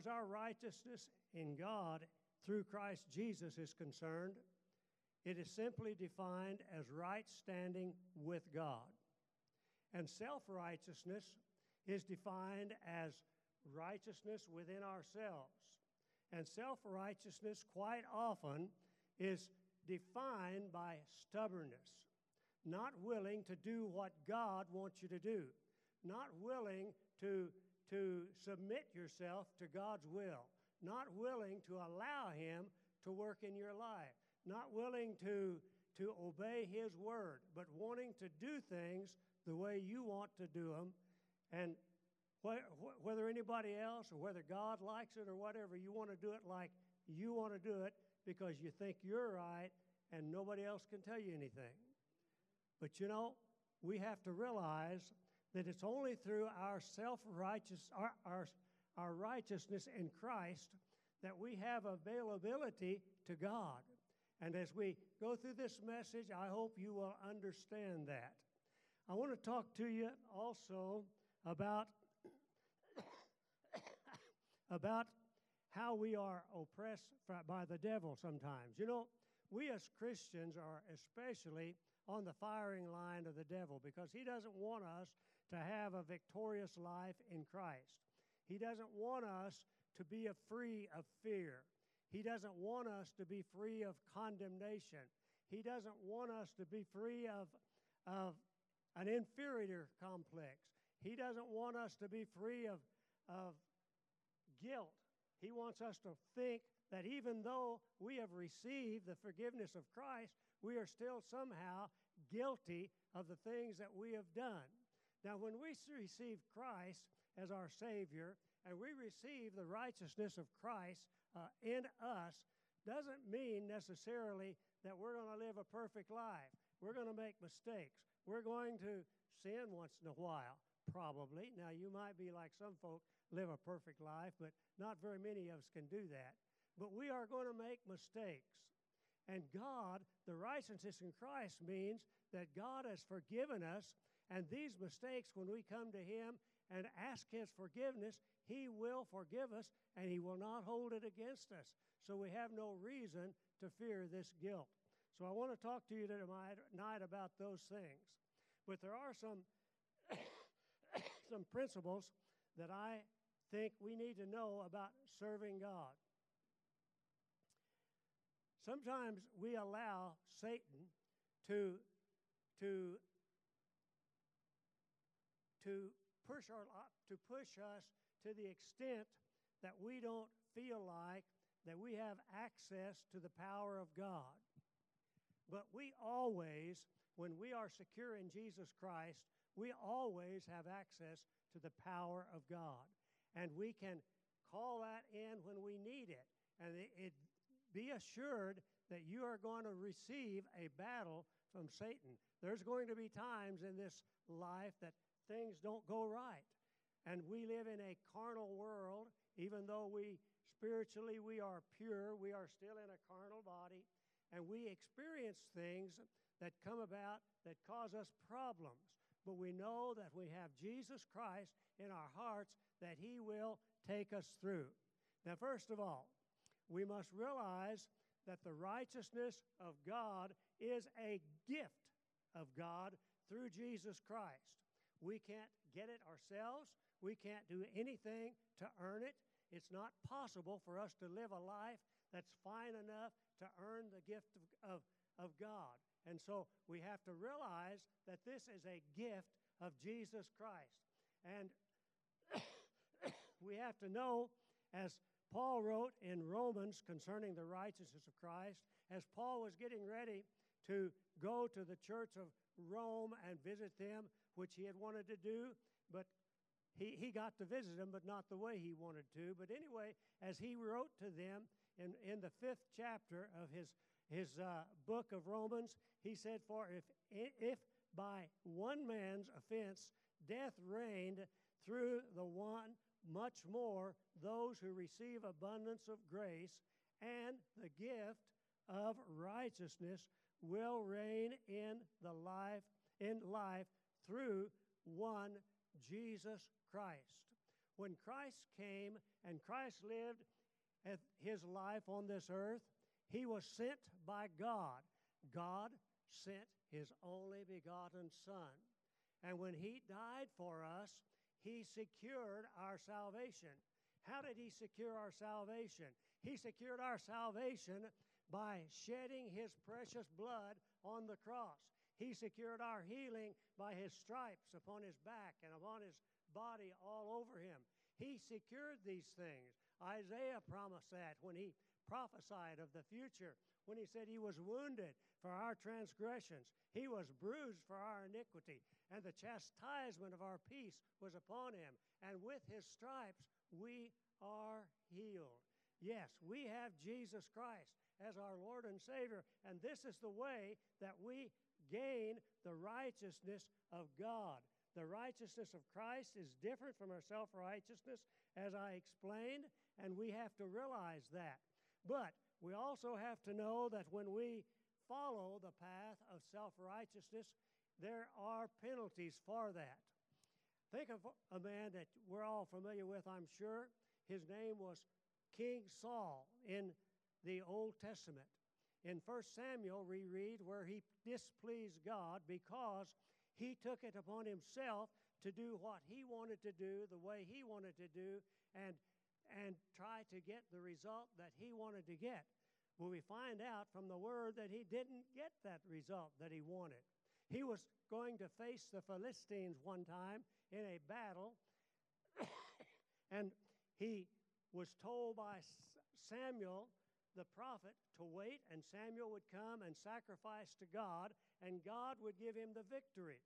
as our righteousness in God through Christ Jesus is concerned, it is simply defined as right standing with God. And self righteousness is defined as righteousness within ourselves. And self righteousness, quite often, is defined by stubbornness, not willing to do what God wants you to do, not willing to, to submit yourself to God's will, not willing to allow Him to work in your life, not willing to, to obey His word, but wanting to do things the way you want to do them. And wh- whether anybody else or whether God likes it or whatever, you want to do it like you want to do it because you think you're right and nobody else can tell you anything. But you know, we have to realize that it's only through our self righteous, our, our, our righteousness in Christ that we have availability to God. And as we go through this message, I hope you will understand that. I want to talk to you also about, about how we are oppressed by the devil sometimes. You know, we as Christians are especially on the firing line of the devil because he doesn't want us to have a victorious life in Christ. He doesn't want us to be free of fear. He doesn't want us to be free of condemnation. He doesn't want us to be free of, of an inferior complex. He doesn't want us to be free of, of guilt. He wants us to think that even though we have received the forgiveness of Christ, we are still somehow guilty of the things that we have done. Now, when we receive Christ as our Savior and we receive the righteousness of Christ uh, in us, doesn't mean necessarily that we're going to live a perfect life. We're going to make mistakes. We're going to sin once in a while, probably. Now, you might be like some folk, live a perfect life, but not very many of us can do that. But we are going to make mistakes. And God, the righteousness in Christ means that God has forgiven us, and these mistakes, when we come to Him and ask His forgiveness, He will forgive us and He will not hold it against us. So we have no reason to fear this guilt. So I want to talk to you tonight about those things. But there are some, some principles that I think we need to know about serving God. Sometimes we allow Satan to, to, to, push, our, to push us to the extent that we don't feel like that we have access to the power of God. But we always, when we are secure in Jesus Christ, we always have access to the power of God. And we can call that in when we need it. And it, it, be assured that you are going to receive a battle from Satan. There's going to be times in this life that things don't go right. And we live in a carnal world, even though we spiritually we are pure, we are still in a carnal body, and we experience things that come about that cause us problems. But we know that we have Jesus Christ in our hearts, that He will take us through. Now, first of all, we must realize that the righteousness of God is a gift of God through Jesus Christ. We can't get it ourselves. We can't do anything to earn it. It's not possible for us to live a life that's fine enough to earn the gift of, of, of God. And so we have to realize that this is a gift of Jesus Christ. And we have to know, as Paul wrote in Romans concerning the righteousness of Christ as Paul was getting ready to go to the church of Rome and visit them, which he had wanted to do, but he, he got to visit them, but not the way he wanted to. But anyway, as he wrote to them in, in the fifth chapter of his, his uh, book of Romans, he said, For if, if by one man's offense death reigned through the one much more those who receive abundance of grace and the gift of righteousness will reign in the life in life through one Jesus Christ. When Christ came and Christ lived his life on this earth, he was sent by God. God sent his only begotten Son. And when he died for us, he secured our salvation. How did he secure our salvation? He secured our salvation by shedding his precious blood on the cross. He secured our healing by his stripes upon his back and upon his body all over him. He secured these things. Isaiah promised that when he prophesied of the future, when he said he was wounded for our transgressions, he was bruised for our iniquity, and the chastisement of our peace was upon him. And with his stripes we are healed. Yes, we have Jesus Christ as our Lord and Savior, and this is the way that we gain the righteousness of God. The righteousness of Christ is different from our self righteousness, as I explained, and we have to realize that. But we also have to know that when we follow the path of self righteousness, there are penalties for that. Think of a man that we're all familiar with, I'm sure. His name was King Saul in the Old Testament. In 1 Samuel, we read where he displeased God because he took it upon himself to do what he wanted to do, the way he wanted to do, and, and try to get the result that he wanted to get. Well, we find out from the word that he didn't get that result that he wanted. He was going to face the Philistines one time in a battle, and he was told by Samuel the prophet to wait, and Samuel would come and sacrifice to God, and God would give him the victory.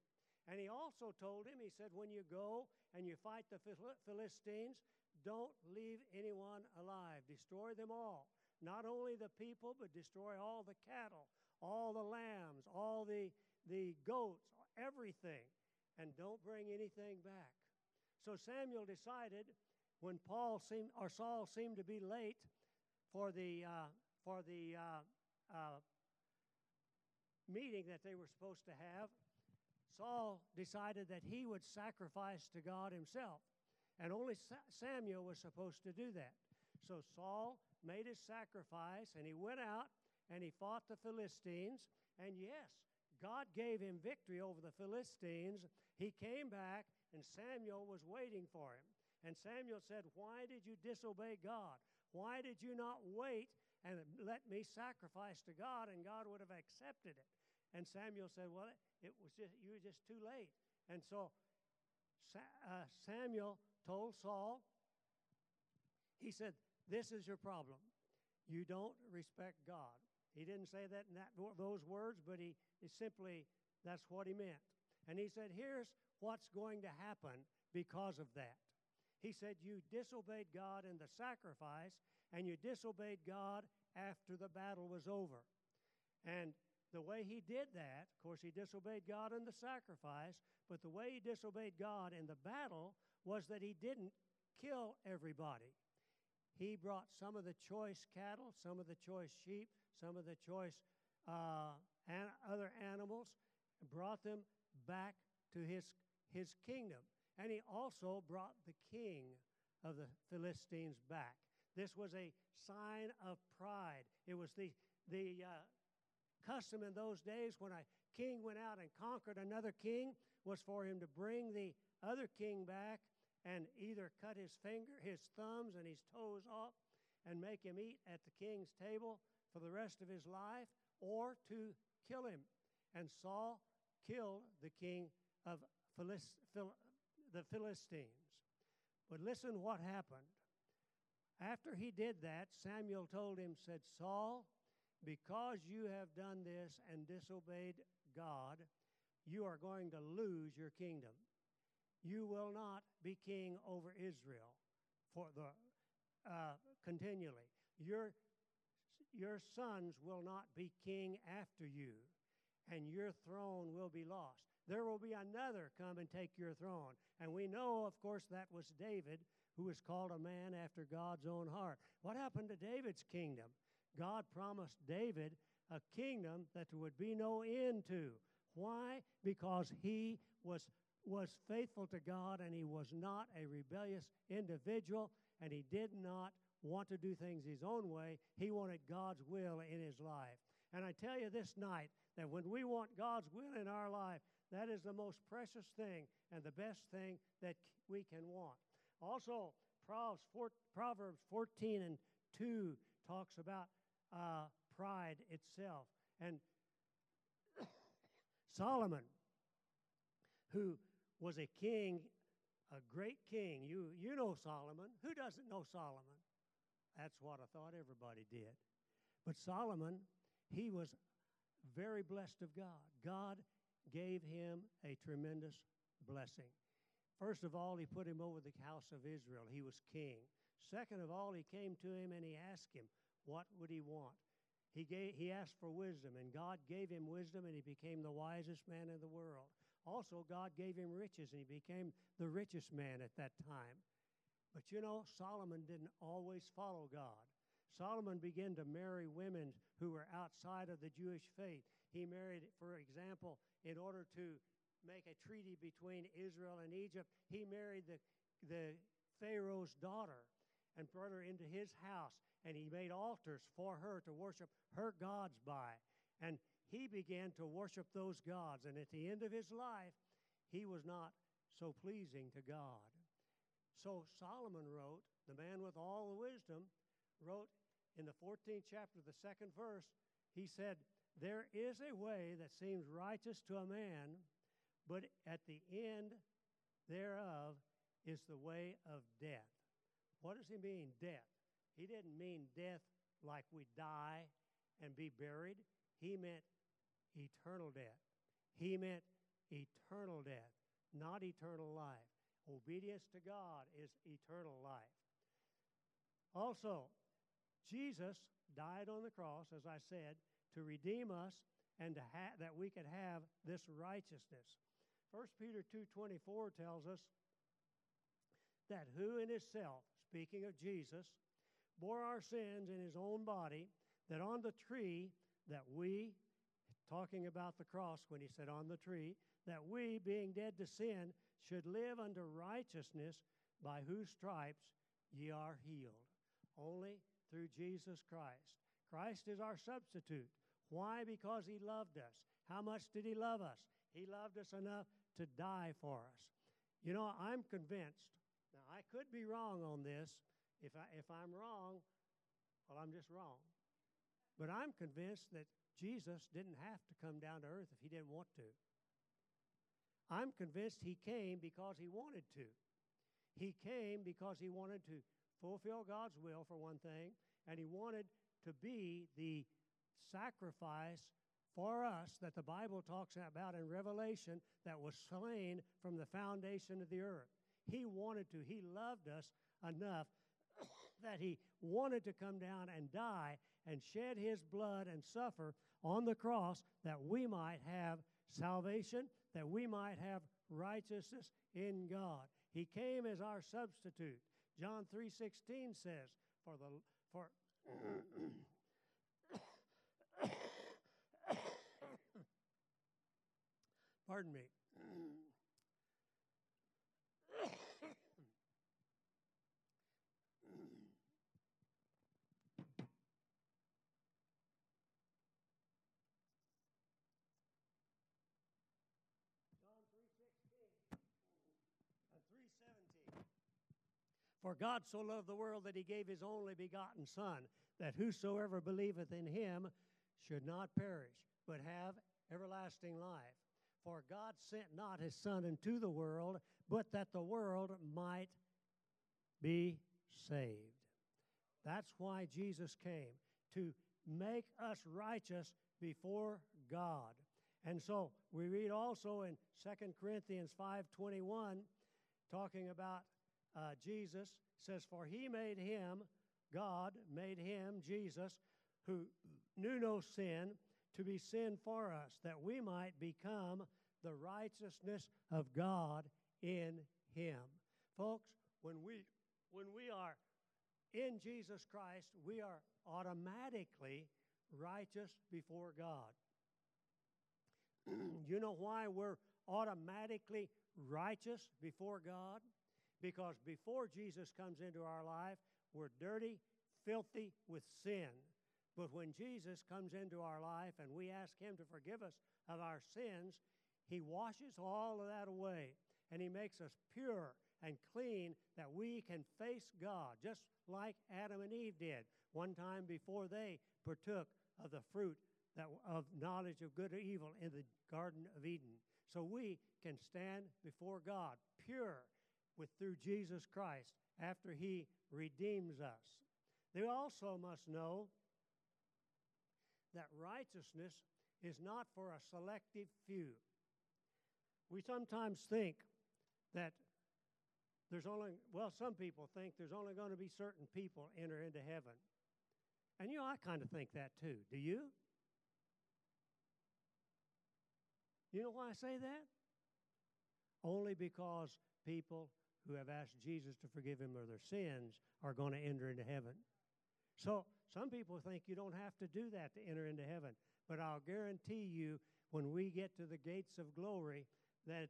And he also told him, he said, when you go and you fight the Philistines, don't leave anyone alive, destroy them all. Not only the people, but destroy all the cattle, all the lambs, all the, the goats, everything, and don't bring anything back. So Samuel decided when Paul seemed, or Saul seemed to be late for the, uh, for the uh, uh, meeting that they were supposed to have, Saul decided that he would sacrifice to God himself. And only Sa- Samuel was supposed to do that. So Saul made his sacrifice and he went out and he fought the Philistines. And yes, God gave him victory over the Philistines. He came back and Samuel was waiting for him. And Samuel said, Why did you disobey God? Why did you not wait and let me sacrifice to God? And God would have accepted it. And Samuel said, Well, it was just, you were just too late. And so uh, Samuel told Saul, he said, This is your problem. You don't respect God. He didn't say that in that, those words, but he, he simply, that's what he meant. And he said, Here's what's going to happen because of that. He said, You disobeyed God in the sacrifice, and you disobeyed God after the battle was over. And the way he did that, of course, he disobeyed God in the sacrifice, but the way he disobeyed God in the battle was that he didn't kill everybody. He brought some of the choice cattle, some of the choice sheep, some of the choice uh, an- other animals, and brought them back to his, his kingdom. And he also brought the king of the Philistines back. This was a sign of pride. It was the, the uh, custom in those days when a king went out and conquered another king was for him to bring the other king back and either cut his finger, his thumbs and his toes off and make him eat at the king's table for the rest of his life or to kill him. And Saul killed the king of Philist- Phil- the Philistines. But listen what happened. After he did that, Samuel told him, said, Saul, because you have done this and disobeyed God, you are going to lose your kingdom. You will not be king over Israel for the uh, continually. Your your sons will not be king after you, and your throne will be lost there will be another come and take your throne. And we know, of course, that was David, who was called a man after God's own heart. What happened to David's kingdom? God promised David a kingdom that there would be no end to. Why? Because he was was faithful to God and he was not a rebellious individual and he did not want to do things his own way. He wanted God's will in his life. And I tell you this night that when we want God's will in our life, that is the most precious thing and the best thing that we can want. Also, Proverbs 14 and 2 talks about uh, pride itself. And Solomon, who was a king, a great king, you, you know Solomon. Who doesn't know Solomon? That's what I thought everybody did. But Solomon, he was very blessed of God. God gave him a tremendous blessing. First of all, he put him over the house of Israel. He was king. Second of all, he came to him and he asked him, what would he want? He, gave, he asked for wisdom, and God gave him wisdom, and he became the wisest man in the world. Also, God gave him riches, and he became the richest man at that time. But you know, Solomon didn't always follow God. Solomon began to marry women who were outside of the Jewish faith. He married, for example, in order to make a treaty between Israel and Egypt, he married the, the Pharaoh's daughter and brought her into his house and he made altars for her to worship her gods by. And he began to worship those gods. And at the end of his life, he was not so pleasing to God. So Solomon wrote, the man with all the wisdom, wrote in the 14th chapter, the second verse, he said, There is a way that seems righteous to a man, but at the end thereof is the way of death. What does he mean, death? He didn't mean death like we die and be buried. He meant eternal death. He meant eternal death, not eternal life. Obedience to God is eternal life. Also, Jesus died on the cross, as I said, to redeem us and ha- that we could have this righteousness. 1 Peter 2:24 tells us that who in himself, speaking of Jesus, bore our sins in his own body, that on the tree that we, talking about the cross when he said on the tree, that we, being dead to sin, should live unto righteousness, by whose stripes ye are healed. Only through Jesus Christ. Christ is our substitute. Why? Because he loved us. How much did he love us? He loved us enough to die for us. You know, I'm convinced, now I could be wrong on this, if, I, if I'm wrong, well, I'm just wrong. But I'm convinced that Jesus didn't have to come down to earth if he didn't want to. I'm convinced he came because he wanted to. He came because he wanted to fulfill God's will, for one thing, and he wanted to be the sacrifice for us that the Bible talks about in Revelation that was slain from the foundation of the earth. He wanted to. He loved us enough that he wanted to come down and die and shed his blood and suffer on the cross that we might have salvation, that we might have righteousness in God. He came as our substitute. John 3:16 says, "For the for Pardon me. For God so loved the world that he gave his only begotten Son, that whosoever believeth in him should not perish, but have everlasting life. For God sent not his Son into the world, but that the world might be saved. That's why Jesus came, to make us righteous before God. And so we read also in 2 Corinthians 5:21 talking about uh, Jesus says, For he made him, God made him, Jesus, who knew no sin, to be sin for us, that we might become the righteousness of God in him. Folks, when we when we are in Jesus Christ, we are automatically righteous before God. you know why we're automatically righteous before God because before Jesus comes into our life, we're dirty, filthy with sin. But when Jesus comes into our life and we ask Him to forgive us of our sins, He washes all of that away and He makes us pure and clean that we can face God, just like Adam and Eve did one time before they partook of the fruit that, of knowledge of good or evil in the Garden of Eden. So we can stand before God pure with through Jesus Christ after He redeems us. They also must know that righteousness is not for a selective few. We sometimes think that there's only, well, some people think there's only going to be certain people enter into heaven. And you know, I kind of think that too. Do you? You know why I say that? Only because people who have asked Jesus to forgive him of their sins are going to enter into heaven. So some people think you don't have to do that to enter into heaven. But I'll guarantee you, when we get to the gates of glory, that,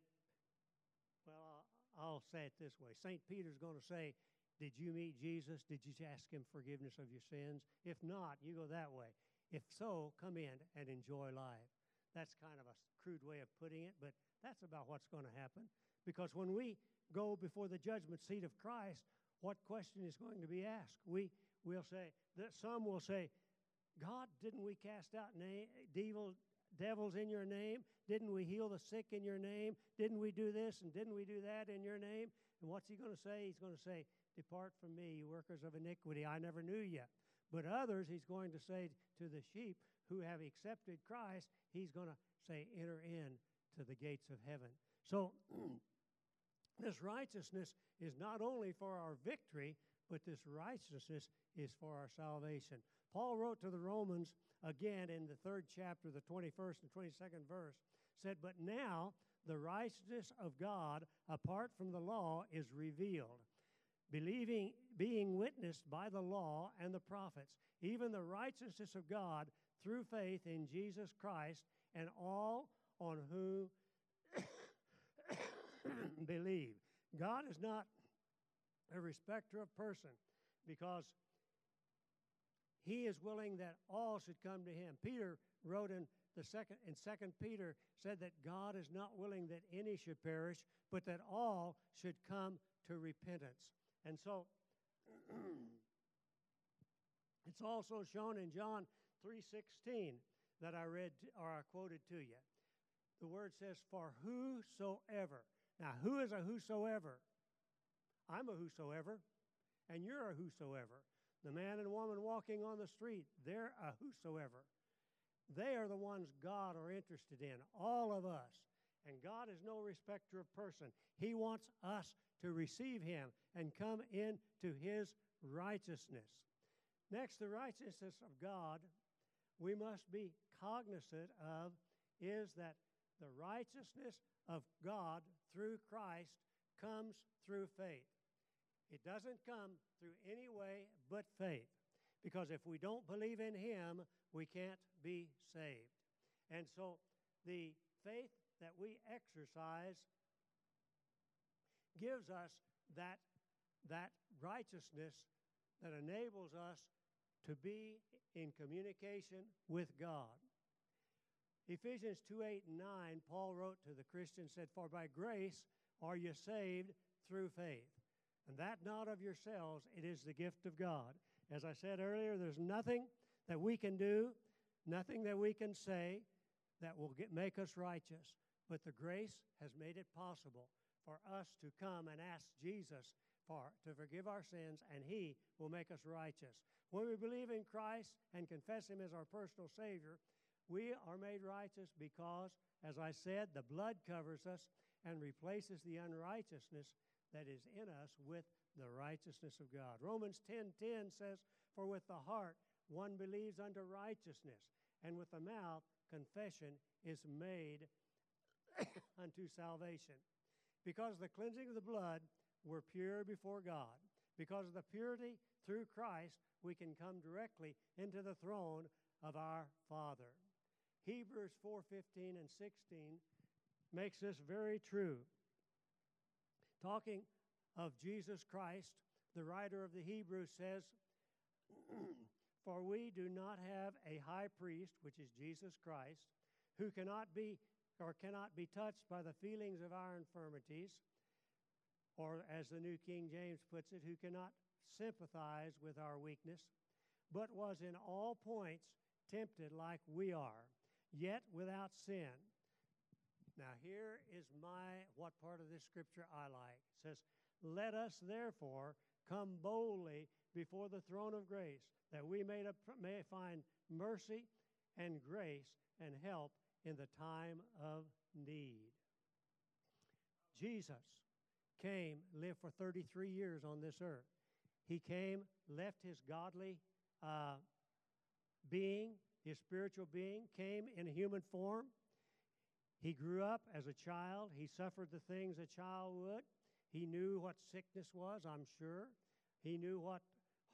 well, I'll say it this way St. Peter's going to say, Did you meet Jesus? Did you ask him forgiveness of your sins? If not, you go that way. If so, come in and enjoy life. That's kind of a crude way of putting it, but that's about what's going to happen. Because when we go before the judgment seat of Christ, what question is going to be asked? We will say that some will say, God, didn't we cast out na- devil, devils in your name? Didn't we heal the sick in your name? Didn't we do this and didn't we do that in your name? And what's he going to say? He's going to say, Depart from me, you workers of iniquity. I never knew you. But others, he's going to say to the sheep who have accepted Christ, he's going to say, Enter in to the gates of heaven. So, this righteousness is not only for our victory, but this righteousness is for our salvation. Paul wrote to the Romans again in the third chapter, the 21st and 22nd verse, said, But now the righteousness of God apart from the law is revealed, believing, being witnessed by the law and the prophets, even the righteousness of God through faith in Jesus Christ and all on whom believe. God is not a respecter of person because he is willing that all should come to him. Peter wrote in the second in second Peter said that God is not willing that any should perish, but that all should come to repentance. And so it's also shown in John 3:16 that I read or I quoted to you. The word says for whosoever. Now, who is a whosoever? I'm a whosoever, and you're a whosoever. The man and woman walking on the street, they're a whosoever. They are the ones God are interested in, all of us. And God is no respecter of person. He wants us to receive Him and come into His righteousness. Next, the righteousness of God we must be cognizant of is that the righteousness of God through Christ comes through faith. It doesn't come through any way but faith. Because if we don't believe in Him, we can't be saved. And so the faith that we exercise gives us that, that righteousness that enables us to be in communication with God. Ephesians 2 8 and 9, Paul wrote to the Christians, said, For by grace are you saved through faith. And that not of yourselves, it is the gift of God. As I said earlier, there's nothing that we can do, nothing that we can say that will get, make us righteous. But the grace has made it possible for us to come and ask Jesus for, to forgive our sins, and He will make us righteous. When we believe in Christ and confess Him as our personal Savior, we are made righteous because, as I said, the blood covers us and replaces the unrighteousness that is in us with the righteousness of God. Romans 10:10 says, "For with the heart one believes unto righteousness, and with the mouth confession is made unto salvation." Because the cleansing of the blood, we're pure before God. Because of the purity through Christ, we can come directly into the throne of our Father. Hebrews 4:15 and 16 makes this very true. Talking of Jesus Christ, the writer of the Hebrews says, For we do not have a high priest, which is Jesus Christ, who cannot be or cannot be touched by the feelings of our infirmities, or as the New King James puts it, who cannot sympathize with our weakness, but was in all points tempted like we are, yet without sin. Now here is my what part of this scripture I like. It says, "Let us therefore come boldly before the throne of grace, that we may, may find mercy and grace and help in the time of need." Jesus came, lived for 33 years on this earth. He came, left his godly uh, being, his spiritual being, came in a human form. He grew up as a child. He suffered the things a child would. He knew what sickness was, I'm sure. He knew what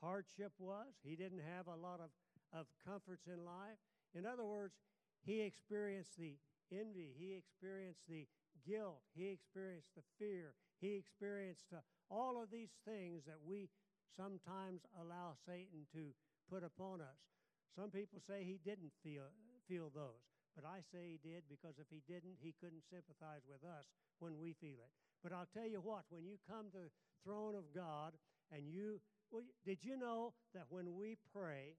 hardship was. He didn't have a lot of, of comforts in life. In other words, he experienced the envy, he experienced the guilt, he experienced the fear, he experienced uh, all of these things that we sometimes allow Satan to put upon us. Some people say he didn't feel, feel those, but I say he did because if he didn't, he couldn't sympathize with us when we feel it. But I'll tell you what, when you come to the throne of God and you, well, did you know that when we pray,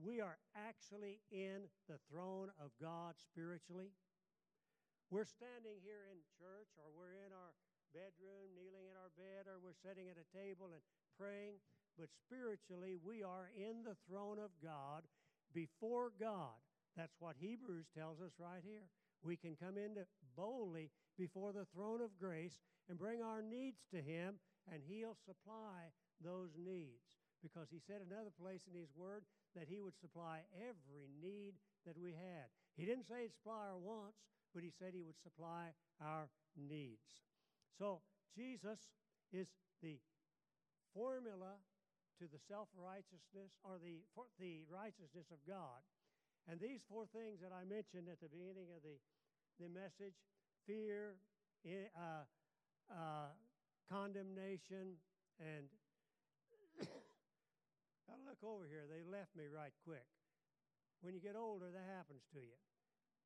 we are actually in the throne of God spiritually? We're standing here in church or we're in our bedroom, kneeling in our bed, or we're sitting at a table and praying. But spiritually, we are in the throne of God before God. That's what Hebrews tells us right here. We can come in boldly before the throne of grace and bring our needs to Him, and He'll supply those needs. Because He said another place in His Word that He would supply every need that we had. He didn't say He'd supply our wants, but He said He would supply our needs. So Jesus is the formula to the self righteousness or the, the righteousness of God. And these four things that I mentioned at the beginning of the, the message fear, uh, uh, condemnation, and I look over here, they left me right quick. When you get older, that happens to you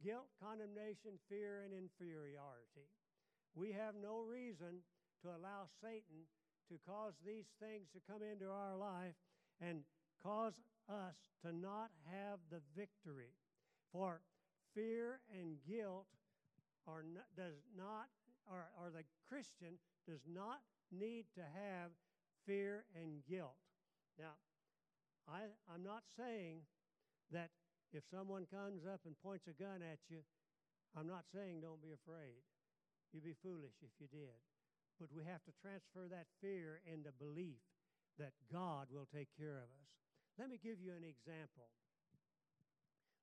guilt, condemnation, fear, and inferiority. We have no reason to allow Satan to cause these things to come into our life and cause us to not have the victory. For fear and guilt are not, does not, or, or the Christian does not need to have fear and guilt. Now, I, I'm not saying that if someone comes up and points a gun at you, I'm not saying don't be afraid. You'd be foolish if you did. But we have to transfer that fear into belief that God will take care of us. Let me give you an example.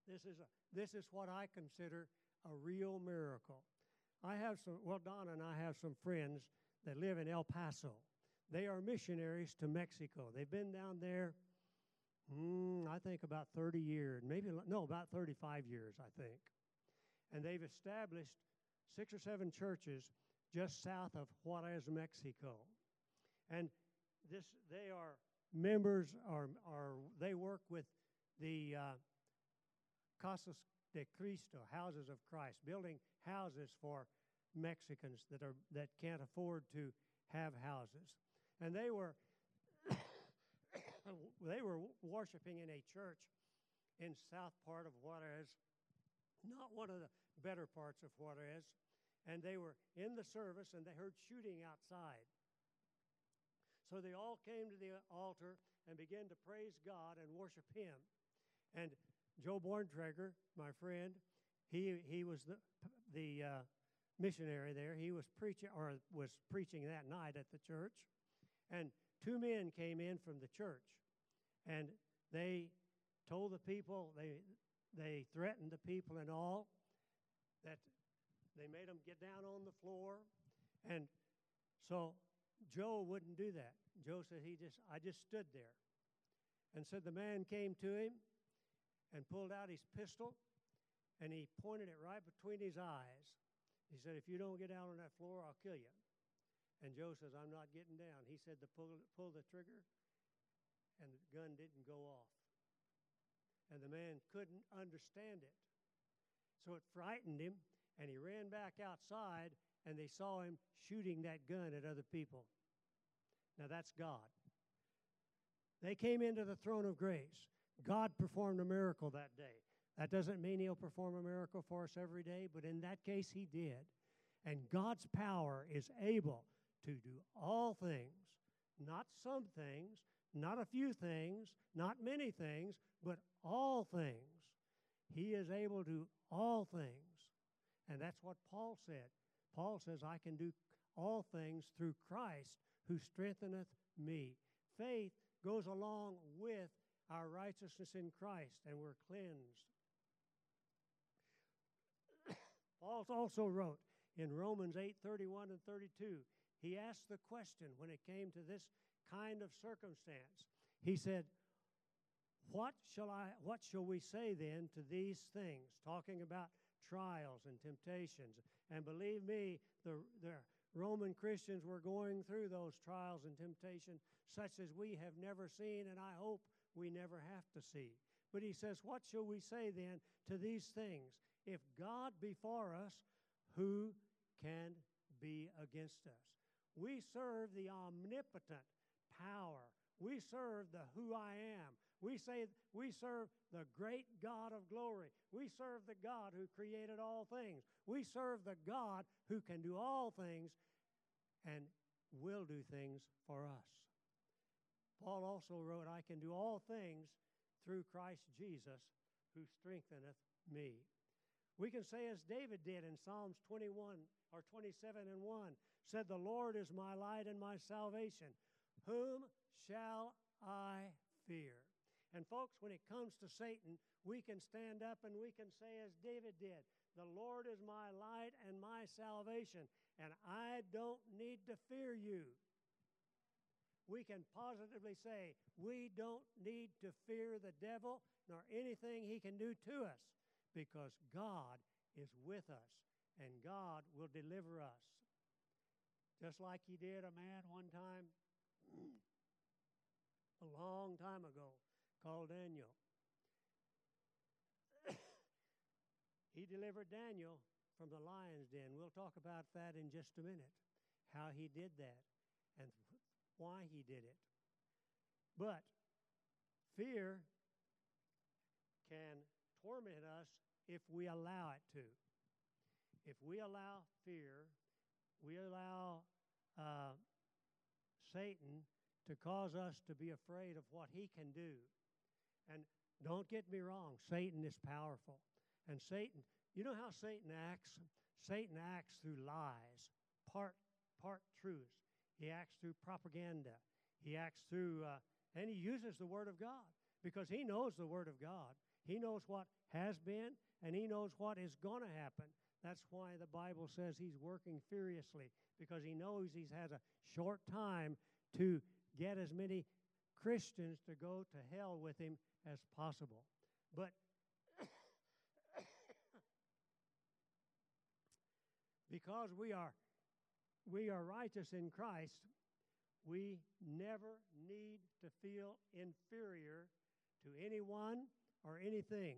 This is, a, this is what I consider a real miracle. I have some, well, Donna and I have some friends that live in El Paso. They are missionaries to Mexico. They've been down there, mm, I think, about 30 years, maybe, no, about 35 years, I think. And they've established six or seven churches just south of Juarez, Mexico. And this, they are members, are, or they work with the uh, Casas de Cristo, houses of Christ, building houses for Mexicans that, are, that can't afford to have houses. And they were, they were worshiping in a church in south part of Juarez, not one of the better parts of Juarez, and they were in the service and they heard shooting outside. So they all came to the altar and began to praise God and worship Him. And Joe Borntrager, my friend, he, he was the, the uh, missionary there. He was preaching or was preaching that night at the church. And two men came in from the church and they told the people, they, they threatened the people and all that they made them get down on the floor. And so Joe wouldn't do that. Joe said he just I just stood there. And said the man came to him and pulled out his pistol and he pointed it right between his eyes. He said, If you don't get down on that floor, I'll kill you. And Joe says, I'm not getting down. He said to pull, pull the trigger, and the gun didn't go off. And the man couldn't understand it. So it frightened him, and he ran back outside, and they saw him shooting that gun at other people. Now that's God. They came into the throne of grace. God performed a miracle that day. That doesn't mean He'll perform a miracle for us every day, but in that case, He did. And God's power is able to do all things, not some things, not a few things, not many things, but all things. He is able to do all things. And that's what Paul said. Paul says, I can do all things through Christ who strengtheneth me. Faith goes along with our righteousness in Christ, and we're cleansed. Paul also wrote in Romans 8 31 and 32, he asked the question when it came to this kind of circumstance. He said, what shall I what shall we say then to these things talking about trials and temptations and believe me the, the Roman Christians were going through those trials and temptation such as we have never seen, and I hope we never have to see. But he says, What shall we say then to these things? If God be for us, who can be against us? We serve the omnipotent power. We serve the who I am. We say we serve the great God of glory. We serve the God who created all things. We serve the God who can do all things and will do things for us. Paul also wrote, I can do all things through Christ Jesus who strengtheneth me. We can say, as David did in Psalms 21 or 27 and 1, said, The Lord is my light and my salvation. Whom shall I fear? And folks, when it comes to Satan, we can stand up and we can say, as David did, The Lord is my light and my salvation, and I don't need to fear you we can positively say we don't need to fear the devil nor anything he can do to us because God is with us and God will deliver us. Just like he did a man one time, a long time ago, called Daniel. he delivered Daniel from the lion's den. We'll talk about that in just a minute, how he did that and why he did it. But fear can torment us if we allow it to. If we allow fear, we allow uh, Satan to cause us to be afraid of what he can do. And don't get me wrong, Satan is powerful. And Satan, you know how Satan acts? Satan acts through lies, part part truths. He acts through propaganda. He acts through, uh, and he uses the Word of God because he knows the Word of God. He knows what has been, and he knows what is going to happen. That's why the Bible says he's working furiously because he knows he has a short time to get as many Christians to go to hell with him as possible. But because we are we are righteous in Christ, we never need to feel inferior to anyone or anything,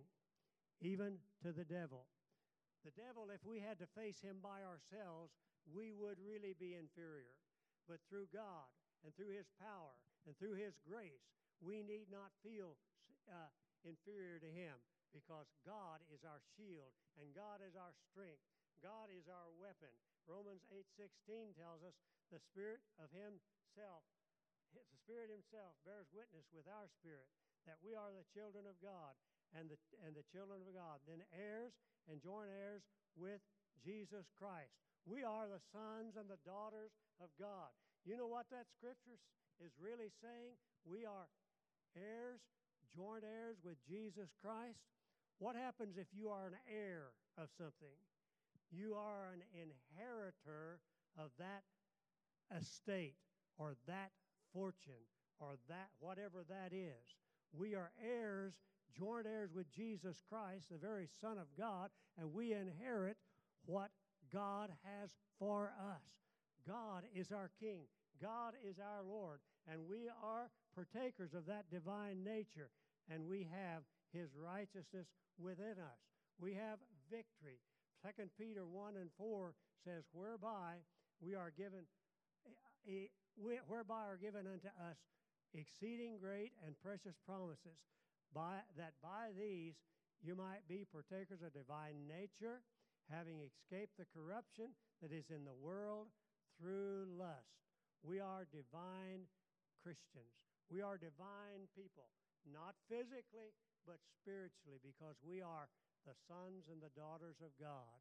even to the devil. The devil, if we had to face him by ourselves, we would really be inferior. But through God and through his power and through his grace, we need not feel uh, inferior to him because God is our shield and God is our strength. God is our weapon. Romans 8:16 tells us the spirit of himself the spirit himself bears witness with our spirit that we are the children of God and the and the children of God then heirs and joint heirs with Jesus Christ. We are the sons and the daughters of God. You know what that scripture is really saying? We are heirs, joint heirs with Jesus Christ. What happens if you are an heir of something? You are an inheritor of that estate or that fortune or that whatever that is. We are heirs, joint heirs with Jesus Christ, the very Son of God, and we inherit what God has for us. God is our King, God is our Lord, and we are partakers of that divine nature, and we have His righteousness within us. We have victory. 2 Peter 1 and 4 says, Whereby we are given, eh, eh, whereby are given unto us exceeding great and precious promises, by, that by these you might be partakers of divine nature, having escaped the corruption that is in the world through lust. We are divine Christians. We are divine people, not physically, but spiritually, because we are the sons and the daughters of God.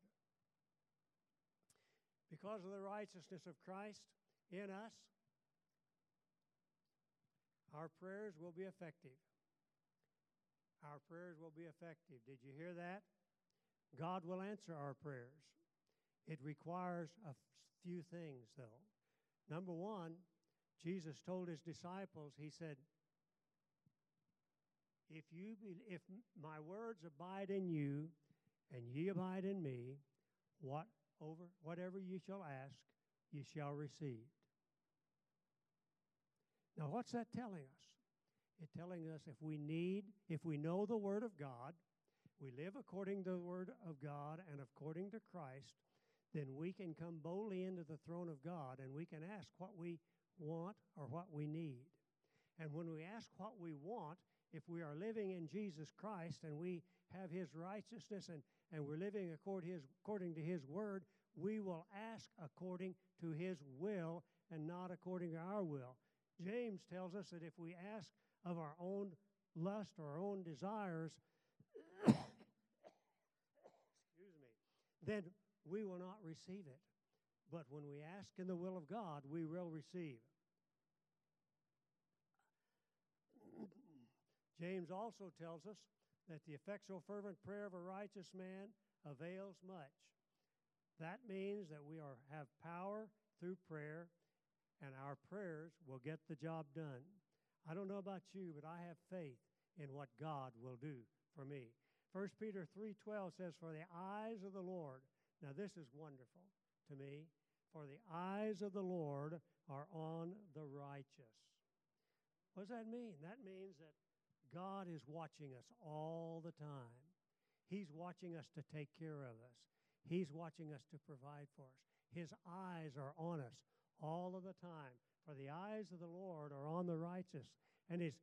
Because of the righteousness of Christ in us, our prayers will be effective. Our prayers will be effective. Did you hear that? God will answer our prayers. It requires a few things, though. Number one, Jesus told his disciples, He said, if, you be, if my words abide in you and ye abide in me, what over, whatever you shall ask, ye shall receive. Now, what's that telling us? It's telling us if we need, if we know the Word of God, we live according to the Word of God and according to Christ, then we can come boldly into the throne of God and we can ask what we want or what we need. And when we ask what we want, if we are living in Jesus Christ and we have His righteousness and, and we're living according, his, according to His Word, we will ask according to His will and not according to our will. James tells us that if we ask of our own lust or our own desires, excuse me, then we will not receive it. But when we ask in the will of God, we will receive. James also tells us that the effectual, fervent prayer of a righteous man avails much. That means that we are, have power through prayer and our prayers will get the job done. I don't know about you, but I have faith in what God will do for me. 1 Peter 3:12 says for the eyes of the Lord. Now this is wonderful to me. For the eyes of the Lord are on the righteous. What does that mean? That means that God is watching us all the time. He's watching us to take care of us. He's watching us to provide for us. His eyes are on us all of the time. For the eyes of the Lord are on the righteous, and his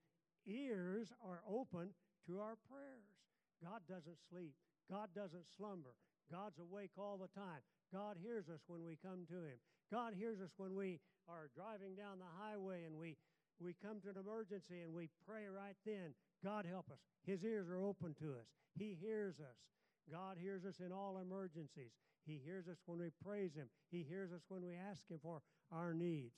ears are open to our prayers. God doesn't sleep, God doesn't slumber. God's awake all the time. God hears us when we come to him. God hears us when we are driving down the highway and we, we come to an emergency and we pray right then. God help us. His ears are open to us. He hears us. God hears us in all emergencies. He hears us when we praise Him. He hears us when we ask Him for our needs.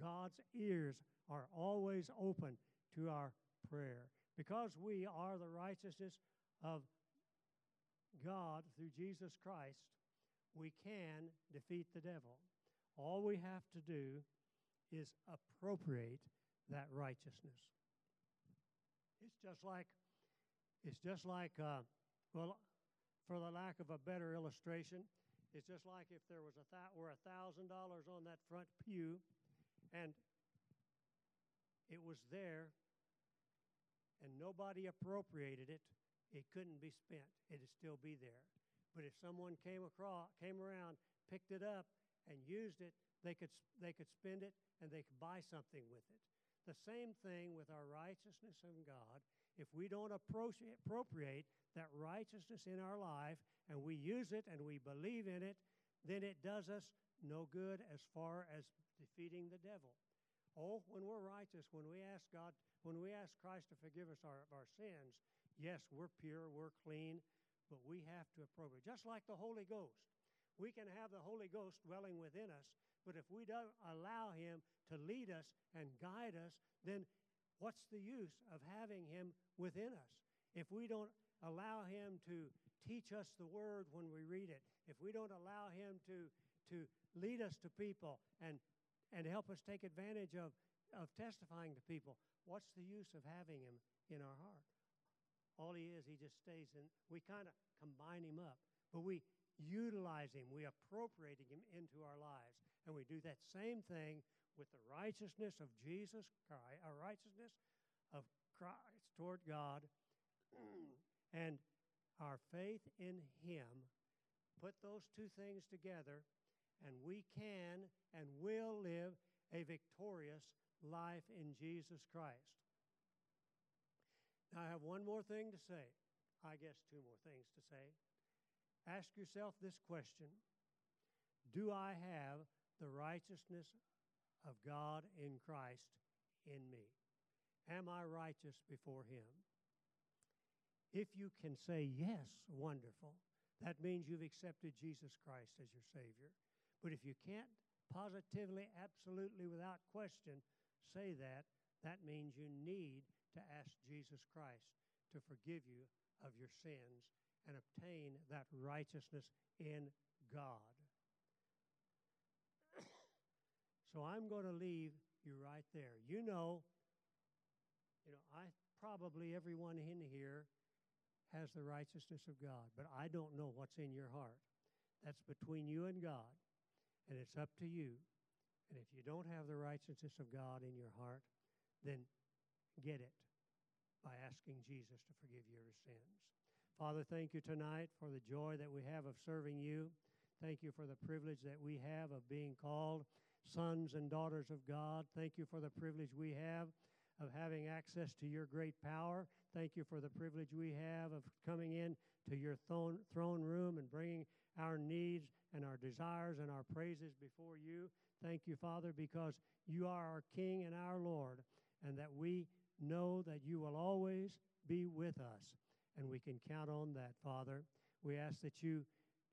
God's ears are always open to our prayer. Because we are the righteousness of God through Jesus Christ, we can defeat the devil. All we have to do is appropriate that righteousness. It's just like, it's just like, uh, well, for the lack of a better illustration, it's just like if there was a th- were a thousand dollars on that front pew, and it was there, and nobody appropriated it, it couldn't be spent. It'd still be there. But if someone came across, came around, picked it up, and used it, they could they could spend it and they could buy something with it. The same thing with our righteousness in God. If we don't appropriate that righteousness in our life and we use it and we believe in it, then it does us no good as far as defeating the devil. Oh, when we're righteous, when we ask God, when we ask Christ to forgive us our, our sins, yes, we're pure, we're clean, but we have to appropriate. Just like the Holy Ghost. We can have the Holy Ghost dwelling within us, but if we don't allow Him to lead us and guide us, then what's the use of having Him within us? If we don't allow Him to teach us the word when we read it, if we don't allow Him to, to lead us to people and, and help us take advantage of, of testifying to people, what's the use of having Him in our heart? All He is, He just stays in. We kind of combine Him up, but we utilize Him, we appropriate Him into our lives. And we do that same thing with the righteousness of Jesus Christ, our righteousness of Christ toward God, and our faith in Him. Put those two things together, and we can and will live a victorious life in Jesus Christ. I have one more thing to say. I guess two more things to say. Ask yourself this question Do I have the righteousness of God in Christ in me? Am I righteous before Him? If you can say yes, wonderful. That means you've accepted Jesus Christ as your Savior. But if you can't positively, absolutely, without question say that, that means you need to ask Jesus Christ to forgive you of your sins and obtain that righteousness in God. so I'm going to leave you right there. You know, you know, I probably everyone in here has the righteousness of God, but I don't know what's in your heart. That's between you and God, and it's up to you. And if you don't have the righteousness of God in your heart, then get it by asking Jesus to forgive your sins. Father, thank you tonight for the joy that we have of serving you. Thank you for the privilege that we have of being called sons and daughters of God. Thank you for the privilege we have of having access to your great power. Thank you for the privilege we have of coming in to your throne, throne room and bringing our needs and our desires and our praises before you. Thank you, Father, because you are our King and our Lord, and that we know that you will always be with us and we can count on that, Father. We ask that you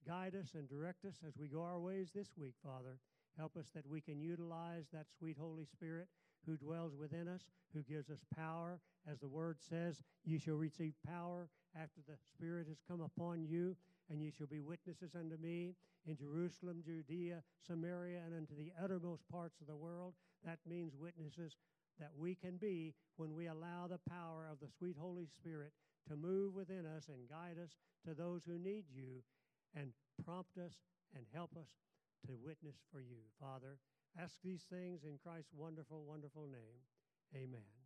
guide us and direct us as we go our ways this week, Father. Help us that we can utilize that sweet Holy Spirit who dwells within us, who gives us power. As the word says, you shall receive power after the Spirit has come upon you, and you shall be witnesses unto me in Jerusalem, Judea, Samaria, and unto the uttermost parts of the world. That means witnesses that we can be when we allow the power of the sweet Holy Spirit to move within us and guide us to those who need you and prompt us and help us to witness for you. Father, ask these things in Christ's wonderful, wonderful name. Amen.